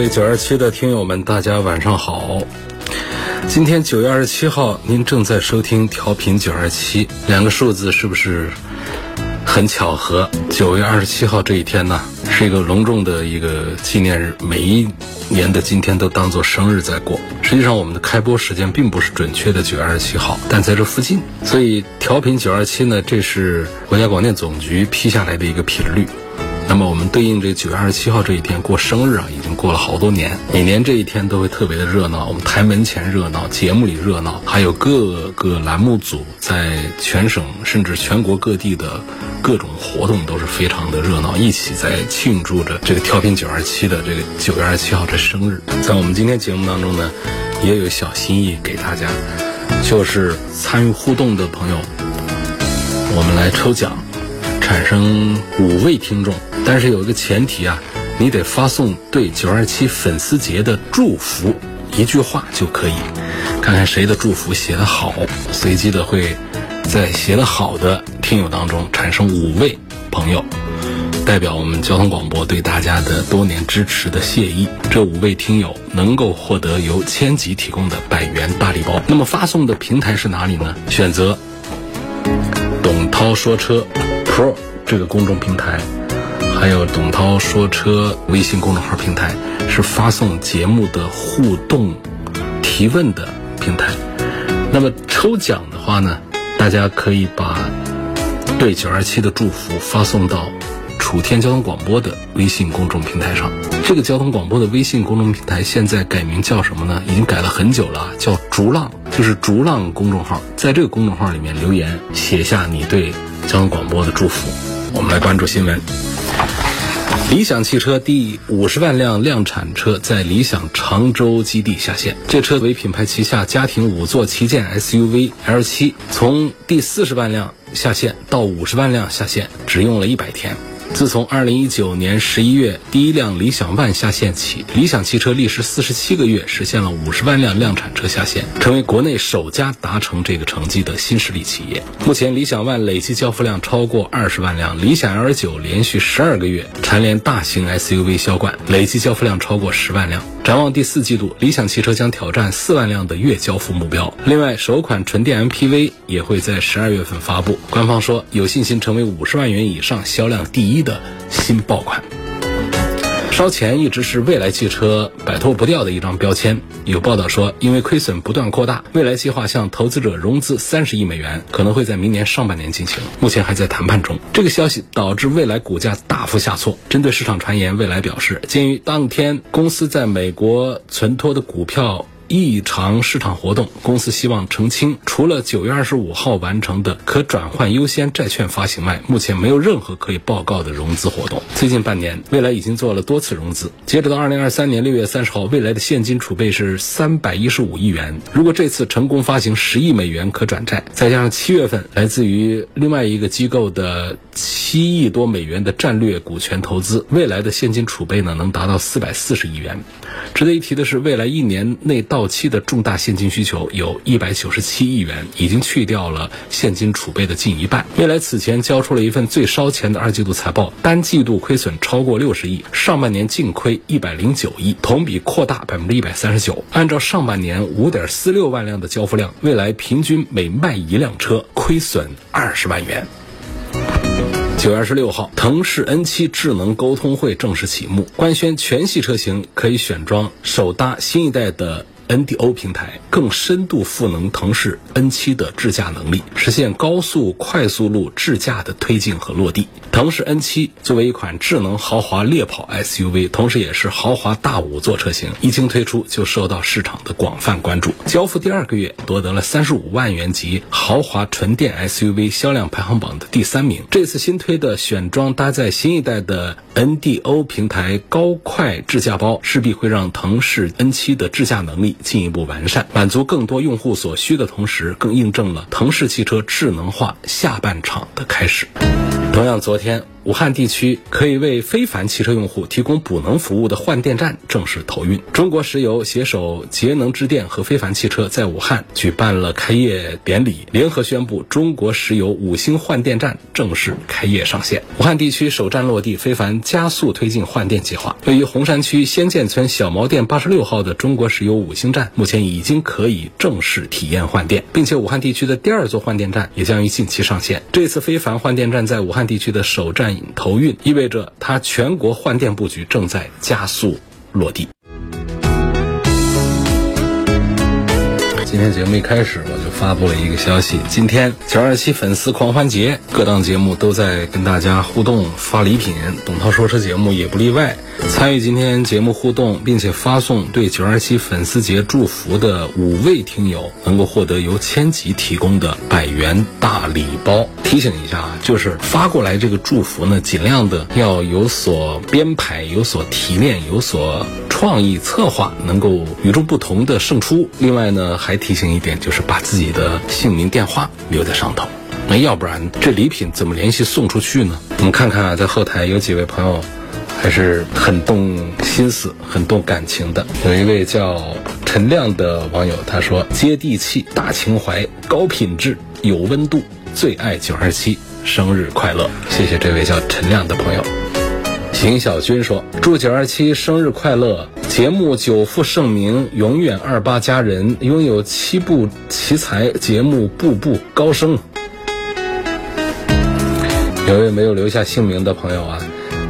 各位九二七的听友们，大家晚上好。今天九月二十七号，您正在收听调频九二七，两个数字是不是很巧合？九月二十七号这一天呢，是一个隆重的一个纪念日，每一年的今天都当做生日在过。实际上，我们的开播时间并不是准确的九月二十七号，但在这附近。所以调频九二七呢，这是国家广电总局批下来的一个频率。那么我们对应这九月二十七号这一天过生日啊，已经过了好多年。每年这一天都会特别的热闹，我们台门前热闹，节目里热闹，还有各个栏目组在全省甚至全国各地的各种活动都是非常的热闹，一起在庆祝着这个调频九二七的这个九月二十七号这生日。在我们今天节目当中呢，也有小心意给大家，就是参与互动的朋友，我们来抽奖，产生五位听众。但是有一个前提啊，你得发送对九二七粉丝节的祝福一句话就可以，看看谁的祝福写得好，随机的会在写得好的听友当中产生五位朋友，代表我们交通广播对大家的多年支持的谢意。这五位听友能够获得由千吉提供的百元大礼包。那么发送的平台是哪里呢？选择董涛说车这个公众平台。还有董涛说车微信公众号平台是发送节目的互动提问的平台。那么抽奖的话呢，大家可以把对九二七的祝福发送到楚天交通广播的微信公众平台上。这个交通广播的微信公众平台现在改名叫什么呢？已经改了很久了，叫逐浪，就是逐浪公众号。在这个公众号里面留言，写下你对交通广播的祝福。我们来关注新闻。理想汽车第五十万辆量产车在理想常州基地下线。这车为品牌旗下家庭五座旗舰 SUV L7，从第四十万辆下线到五十万辆下线，只用了一百天。自从二零一九年十一月第一辆理想 ONE 下线起，理想汽车历时四十七个月实现了五十万辆量产车下线，成为国内首家达成这个成绩的新势力企业。目前，理想 ONE 累计交付量超过二十万辆，理想 L 九连续十二个月蝉联大型 SUV 销冠，累计交付量超过十万辆。展望第四季度，理想汽车将挑战四万辆的月交付目标。另外，首款纯电 MPV 也会在十二月份发布。官方说有信心成为五十万元以上销量第一的新爆款。烧钱一直是蔚来汽车摆脱不掉的一张标签。有报道说，因为亏损不断扩大，蔚来计划向投资者融资三十亿美元，可能会在明年上半年进行，目前还在谈判中。这个消息导致蔚来股价大幅下挫。针对市场传言，蔚来表示，鉴于当天公司在美国存托的股票。异常市场活动，公司希望澄清，除了九月二十五号完成的可转换优先债券发行外，目前没有任何可以报告的融资活动。最近半年，未来已经做了多次融资。截止到二零二三年六月三十号，未来的现金储备是三百一十五亿元。如果这次成功发行十亿美元可转债，再加上七月份来自于另外一个机构的七亿多美元的战略股权投资，未来的现金储备呢能达到四百四十亿元。值得一提的是，未来一年内到到期的重大现金需求有一百九十七亿元，已经去掉了现金储备的近一半。未来此前交出了一份最烧钱的二季度财报，单季度亏损超过六十亿，上半年净亏一百零九亿，同比扩大百分之一百三十九。按照上半年五点四六万辆的交付量，未来平均每卖一辆车亏损二十万元。九月二十六号，腾势 N7 智能沟通会正式启幕，官宣全系车型可以选装首搭新一代的 NDO 平台，更深度赋能腾势 N7 的智驾能力，实现高速快速路智驾的推进和落地。腾势 N7 作为一款智能豪华猎跑 SUV，同时也是豪华大五座车型，一经推出就受到市场的广泛关注。交付第二个月夺得了三十五万元级豪华纯电 SUV 销量排行榜的第三名。这次新推的选装搭载新一代的 NDO 平台高快智驾包，势必会让腾势 N7 的智驾能力进一步完善，满足更多用户所需的同时，更印证了腾势汽车智能化下半场的开始。同样，昨天。武汉地区可以为非凡汽车用户提供补能服务的换电站正式投运。中国石油携手节能之电和非凡汽车在武汉举办了开业典礼，联合宣布中国石油五星换电站正式开业上线。武汉地区首站落地，非凡加速推进换电计划。位于洪山区仙涧村小毛店八十六号的中国石油五星站，目前已经可以正式体验换电，并且武汉地区的第二座换电站也将于近期上线。这次非凡换电站在武汉地区的首站。投运意味着它全国换电布局正在加速落地。今天节目一开始我就发布了一个消息，今天九二七粉丝狂欢节，各档节目都在跟大家互动发礼品，董涛说车节目也不例外。参与今天节目互动，并且发送对九二七粉丝节祝福的五位听友，能够获得由千吉提供的百元大礼包。提醒一下啊，就是发过来这个祝福呢，尽量的要有所编排、有所提炼、有所创意策划，能够与众不同的胜出。另外呢，还提醒一点，就是把自己的姓名、电话留在上头。那要不然这礼品怎么联系送出去呢？我们看看啊，在后台有几位朋友。还是很动心思、很动感情的。有一位叫陈亮的网友，他说：“接地气、大情怀、高品质、有温度，最爱九二七，生日快乐！”谢谢这位叫陈亮的朋友。邢小军说：“祝九二七生日快乐！节目久负盛名，永远二八佳人，拥有七部奇才，节目步步高升。”有位没有留下姓名的朋友啊。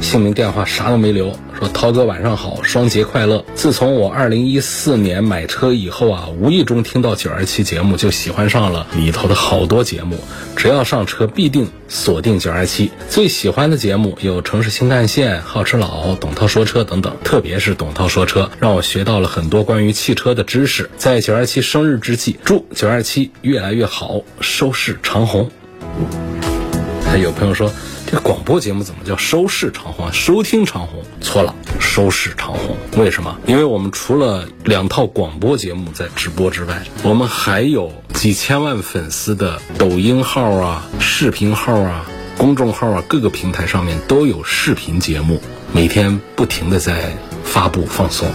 姓名、电话啥都没留，说涛哥晚上好，双节快乐。自从我二零一四年买车以后啊，无意中听到九二七节目，就喜欢上了里头的好多节目。只要上车，必定锁定九二七。最喜欢的节目有城市新干线、好吃老、董涛说车等等。特别是董涛说车，让我学到了很多关于汽车的知识。在九二七生日之际，祝九二七越来越好，收视长虹。还有朋友说。这广播节目怎么叫收视长虹？收听长虹错了，收视长虹。为什么？因为我们除了两套广播节目在直播之外，我们还有几千万粉丝的抖音号啊、视频号啊、公众号啊，各个平台上面都有视频节目，每天不停的在发布放送，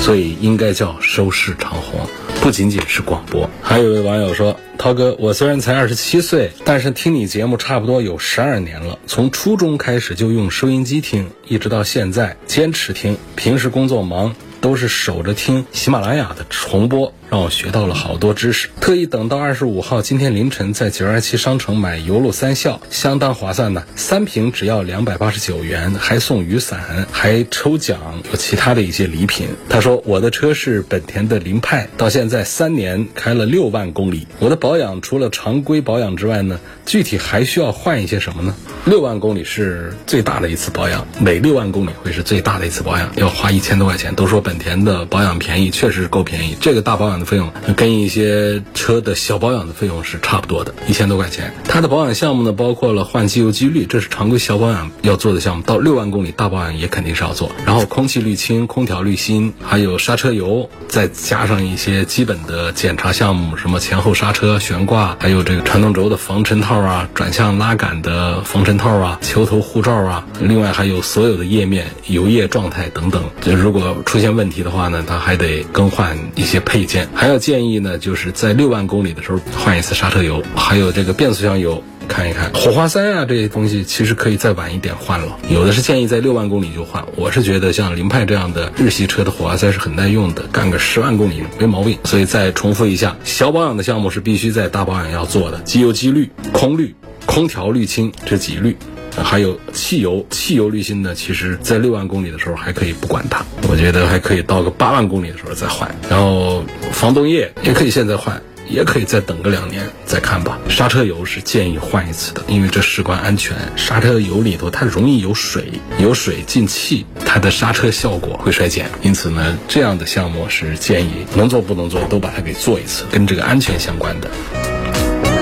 所以应该叫收视长虹。不仅仅是广播，还有一位网友说：“涛哥，我虽然才二十七岁，但是听你节目差不多有十二年了。从初中开始就用收音机听，一直到现在坚持听。平时工作忙。”都是守着听喜马拉雅的重播，让我学到了好多知识。特意等到二十五号今天凌晨在九二七商城买油路三效，相当划算呢。三瓶只要两百八十九元，还送雨伞，还抽奖，有其他的一些礼品。他说我的车是本田的凌派，到现在三年开了六万公里。我的保养除了常规保养之外呢，具体还需要换一些什么呢？六万公里是最大的一次保养，每六万公里会是最大的一次保养，要花一千多块钱。都说本田的保养便宜，确实是够便宜。这个大保养的费用跟一些车的小保养的费用是差不多的，一千多块钱。它的保养项目呢，包括了换机油机滤，这是常规小保养要做的项目。到六万公里大保养也肯定是要做。然后空气滤清、空调滤芯，还有刹车油，再加上一些基本的检查项目，什么前后刹车、悬挂，还有这个传动轴的防尘套啊，转向拉杆的防尘。套啊，球头护罩啊，另外还有所有的页面油液状态等等。就如果出现问题的话呢，它还得更换一些配件。还要建议呢，就是在六万公里的时候换一次刹车油，还有这个变速箱油看一看。火花塞啊这些东西其实可以再晚一点换了。有的是建议在六万公里就换，我是觉得像凌派这样的日系车的火花塞是很耐用的，干个十万公里没毛病。所以再重复一下，小保养的项目是必须在大保养要做的，机油机滤、空滤。空调滤清这几滤，还有汽油，汽油滤芯呢，其实在六万公里的时候还可以不管它，我觉得还可以到个八万公里的时候再换。然后防冻液也可以现在换。也可以再等个两年再看吧。刹车油是建议换一次的，因为这事关安全。刹车油里头它容易有水，有水进气，它的刹车效果会衰减。因此呢，这样的项目是建议能做不能做都把它给做一次，跟这个安全相关的。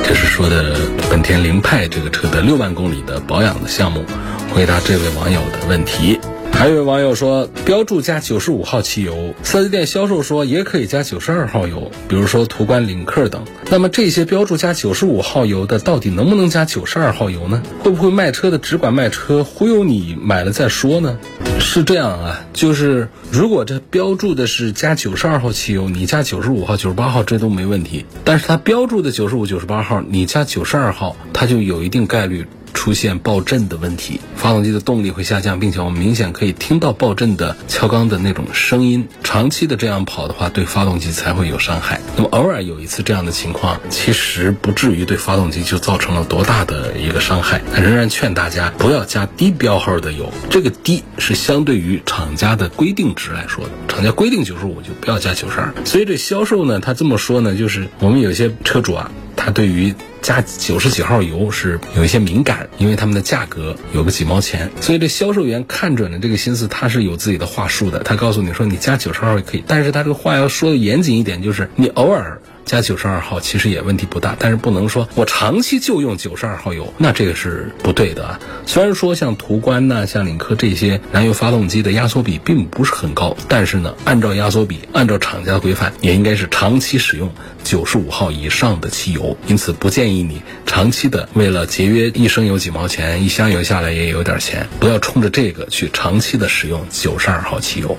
这是说的本田凌派这个车的六万公里的保养的项目，回答这位网友的问题。还有网友说，标注加九十五号汽油，四 S 店销售说也可以加九十二号油，比如说途观、领克等。那么这些标注加九十五号油的，到底能不能加九十二号油呢？会不会卖车的只管卖车，忽悠你买了再说呢？是这样啊，就是如果这标注的是加九十二号汽油，你加九十五号、九十八号这都没问题。但是它标注的九十五、九十八号，你加九十二号，它就有一定概率。出现爆震的问题，发动机的动力会下降，并且我们明显可以听到爆震的敲缸的那种声音。长期的这样跑的话，对发动机才会有伤害。那么偶尔有一次这样的情况，其实不至于对发动机就造成了多大的一个伤害。仍然劝大家不要加低标号的油，这个低是相对于厂家的规定值来说的。厂家规定九十五就不要加九十二。所以这销售呢，他这么说呢，就是我们有些车主啊，他对于。加九十几号油是有一些敏感，因为他们的价格有个几毛钱，所以这销售员看准了这个心思，他是有自己的话术的。他告诉你说，你加九十号也可以，但是他这个话要说的严谨一点，就是你偶尔。加九十二号其实也问题不大，但是不能说我长期就用九十二号油，那这个是不对的啊。虽然说像途观呐、像领克这些燃油发动机的压缩比并不是很高，但是呢，按照压缩比，按照厂家的规范，也应该是长期使用九十五号以上的汽油。因此，不建议你长期的为了节约一升油几毛钱，一箱油下来也有点钱，不要冲着这个去长期的使用九十二号汽油。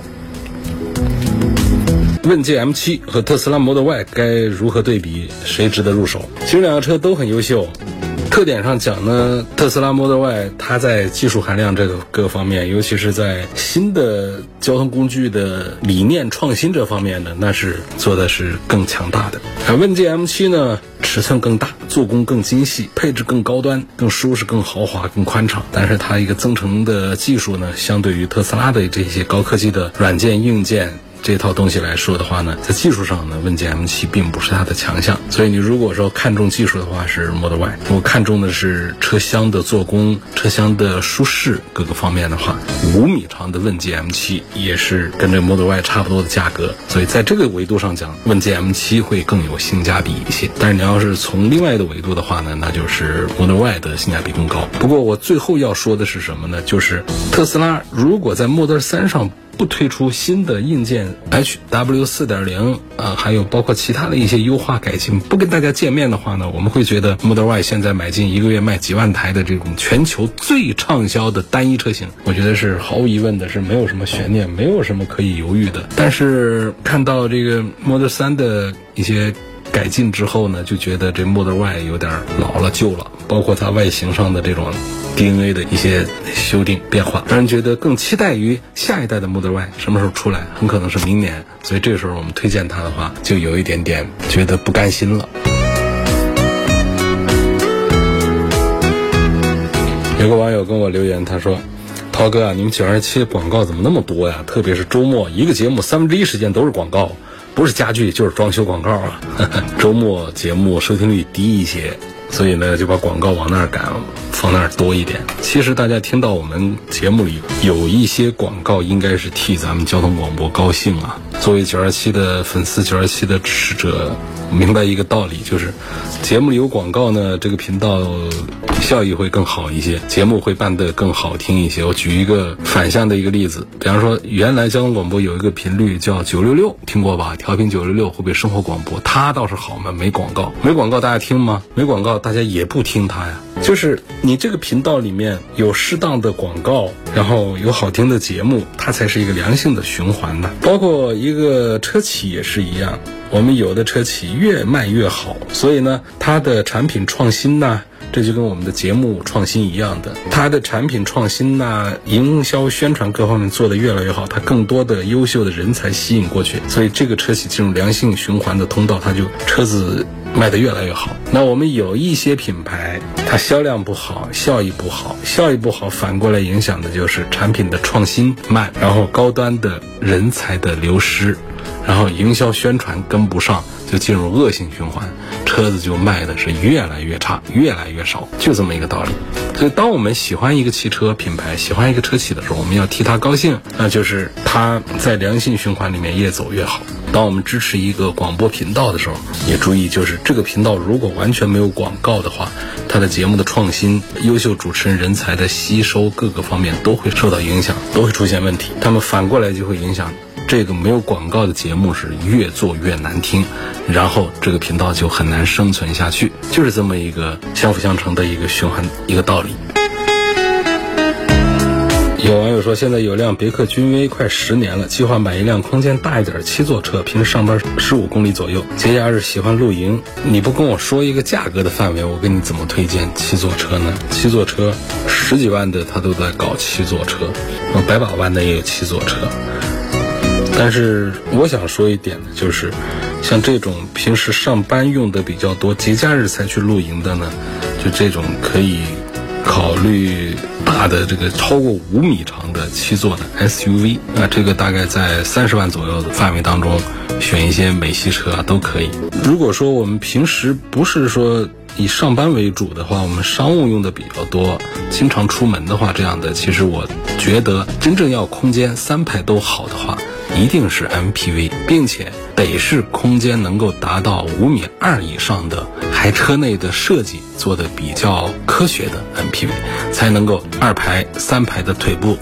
问界 M7 和特斯拉 Model Y 该如何对比，谁值得入手？其实两个车都很优秀。特点上讲呢，特斯拉 Model Y 它在技术含量这个各方面，尤其是在新的交通工具的理念创新这方面呢，那是做的是更强大的。而问界 M7 呢，尺寸更大，做工更精细，配置更高端、更舒适、更豪华、更宽敞。但是它一个增程的技术呢，相对于特斯拉的这些高科技的软件硬件。这套东西来说的话呢，在技术上呢，问界 M7 并不是它的强项。所以你如果说看重技术的话，是 Model Y；我看重的是车厢的做工、车厢的舒适各个方面的话，五米长的问界 M7 也是跟这 Model Y 差不多的价格。所以在这个维度上讲，问界 M7 会更有性价比一些。但是你要是从另外一个维度的话呢，那就是 Model Y 的性价比更高。不过我最后要说的是什么呢？就是特斯拉如果在 Model 3上。不推出新的硬件 HW 四点零啊，还有包括其他的一些优化改进，不跟大家见面的话呢，我们会觉得 Model Y 现在买进一个月卖几万台的这种全球最畅销的单一车型，我觉得是毫无疑问的，是没有什么悬念，没有什么可以犹豫的。但是看到这个 Model 三的一些改进之后呢，就觉得这 Model Y 有点老了旧了，包括它外形上的这种。DNA 的一些修订变化，让人觉得更期待于下一代的 Model Y 什么时候出来，很可能是明年。所以这时候我们推荐它的话，就有一点点觉得不甘心了。有个网友跟我留言，他说：“涛哥啊，你们九二七广告怎么那么多呀？特别是周末一个节目三分之一时间都是广告，不是家具就是装修广告啊。周末节目收听率低一些。”所以呢，就把广告往那儿赶，放那儿多一点。其实大家听到我们节目里有一些广告，应该是替咱们交通广播高兴啊。作为九二七的粉丝，九二七的支持者，明白一个道理，就是节目里有广告呢，这个频道。效益会更好一些，节目会办得更好听一些。我举一个反向的一个例子，比方说，原来交通广播有一个频率叫九六六，听过吧？调频九六六会被生活广播，它倒是好嘛，没广告，没广告大家听吗？没广告大家也不听它呀。就是你这个频道里面有适当的广告，然后有好听的节目，它才是一个良性的循环呢。包括一个车企也是一样，我们有的车企越卖越好，所以呢，它的产品创新呢。这就跟我们的节目创新一样的，它的产品创新呐、营销宣传各方面做得越来越好，它更多的优秀的人才吸引过去，所以这个车企进入良性循环的通道，它就车子卖得越来越好。那我们有一些品牌，它销量不好，效益不好，效益不好，反过来影响的就是产品的创新慢，然后高端的人才的流失，然后营销宣传跟不上，就进入恶性循环，车子就卖的是越来越差，越来越少，就这么一个道理。所以，当我们喜欢一个汽车品牌，喜欢一个车企的时候，我们要替他高兴，那就是他在良性循环里面越走越好。当我们支持一个广播频道的时候，也注意，就是这个频道如果完全没有广告的话，它的节目的创新、优秀主持人人才的吸收各个方面都会受到影响，都会出现问题。他们反过来就会影响这个没有广告的节目是越做越难听，然后这个频道就很难生存下去，就是这么一个相辅相成的一个循环一个道理。有网友说，现在有辆别克君威快十年了，计划买一辆空间大一点的七座车，平时上班十五公里左右。节假日喜欢露营，你不跟我说一个价格的范围，我给你怎么推荐七座车呢？七座车十几万的他都在搞七座车，百把万的也有七座车。但是我想说一点的，就是像这种平时上班用的比较多，节假日才去露营的呢，就这种可以考虑大的这个超过五米长的七座的 SUV 啊，这个大概在三十万左右的范围当中，选一些美系车啊都可以。如果说我们平时不是说以上班为主的话，我们商务用的比较多，经常出门的话，这样的其实我觉得真正要空间三排都好的话。一定是 MPV，并且得是空间能够达到五米二以上的，还车内的设计做的比较科学的 MPV，才能够二排、三排的腿部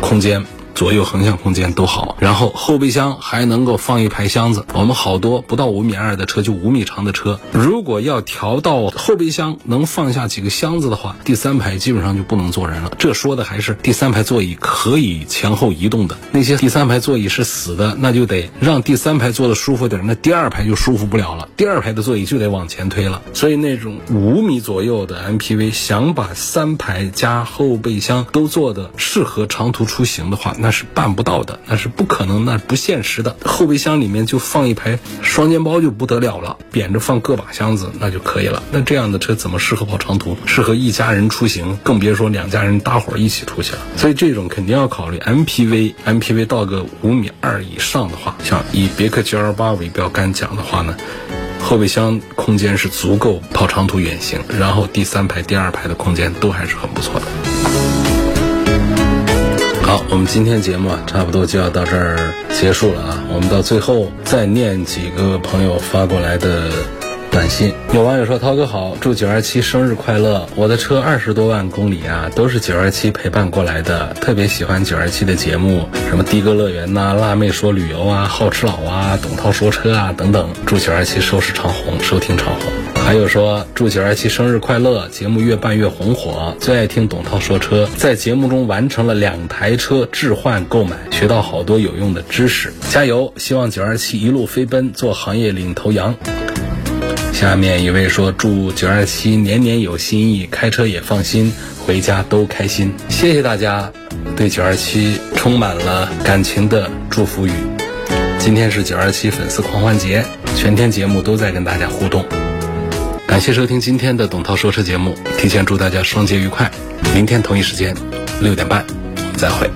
空间。左右横向空间都好，然后后备箱还能够放一排箱子。我们好多不到五米二的车，就五米长的车，如果要调到后备箱能放下几个箱子的话，第三排基本上就不能坐人了。这说的还是第三排座椅可以前后移动的，那些第三排座椅是死的，那就得让第三排坐的舒服点，那第二排就舒服不了了。第二排的座椅就得往前推了。所以那种五米左右的 MPV，想把三排加后备箱都做的适合长途出行的话，那是办不到的，那是不可能，那不现实的。后备箱里面就放一排双肩包就不得了了，扁着放个把箱子那就可以了。那这样的车怎么适合跑长途？适合一家人出行，更别说两家人搭伙一起出去了。所以这种肯定要考虑 MPV，MPV 到个五米二以上的话，像以别克 GL 八为标杆讲的话呢，后备箱空间是足够跑长途远行，然后第三排、第二排的空间都还是很不错的。好，我们今天节目啊，差不多就要到这儿结束了啊。我们到最后再念几个朋友发过来的短信。有网友说：“涛哥好，祝九二七生日快乐！我的车二十多万公里啊，都是九二七陪伴过来的，特别喜欢九二七的节目，什么的哥乐园呐、辣妹说旅游啊、好吃佬啊、董涛说车啊等等。祝九二七收视长虹，收听长虹。”还有说祝九二七生日快乐，节目越办越红火，最爱听董涛说车，在节目中完成了两台车置换购买，学到好多有用的知识，加油！希望九二七一路飞奔，做行业领头羊。下面一位说祝九二七年年有新意，开车也放心，回家都开心。谢谢大家对九二七充满了感情的祝福语。今天是九二七粉丝狂欢节，全天节目都在跟大家互动。感谢收听今天的董涛说车节目，提前祝大家双节愉快。明天同一时间六点半，再会。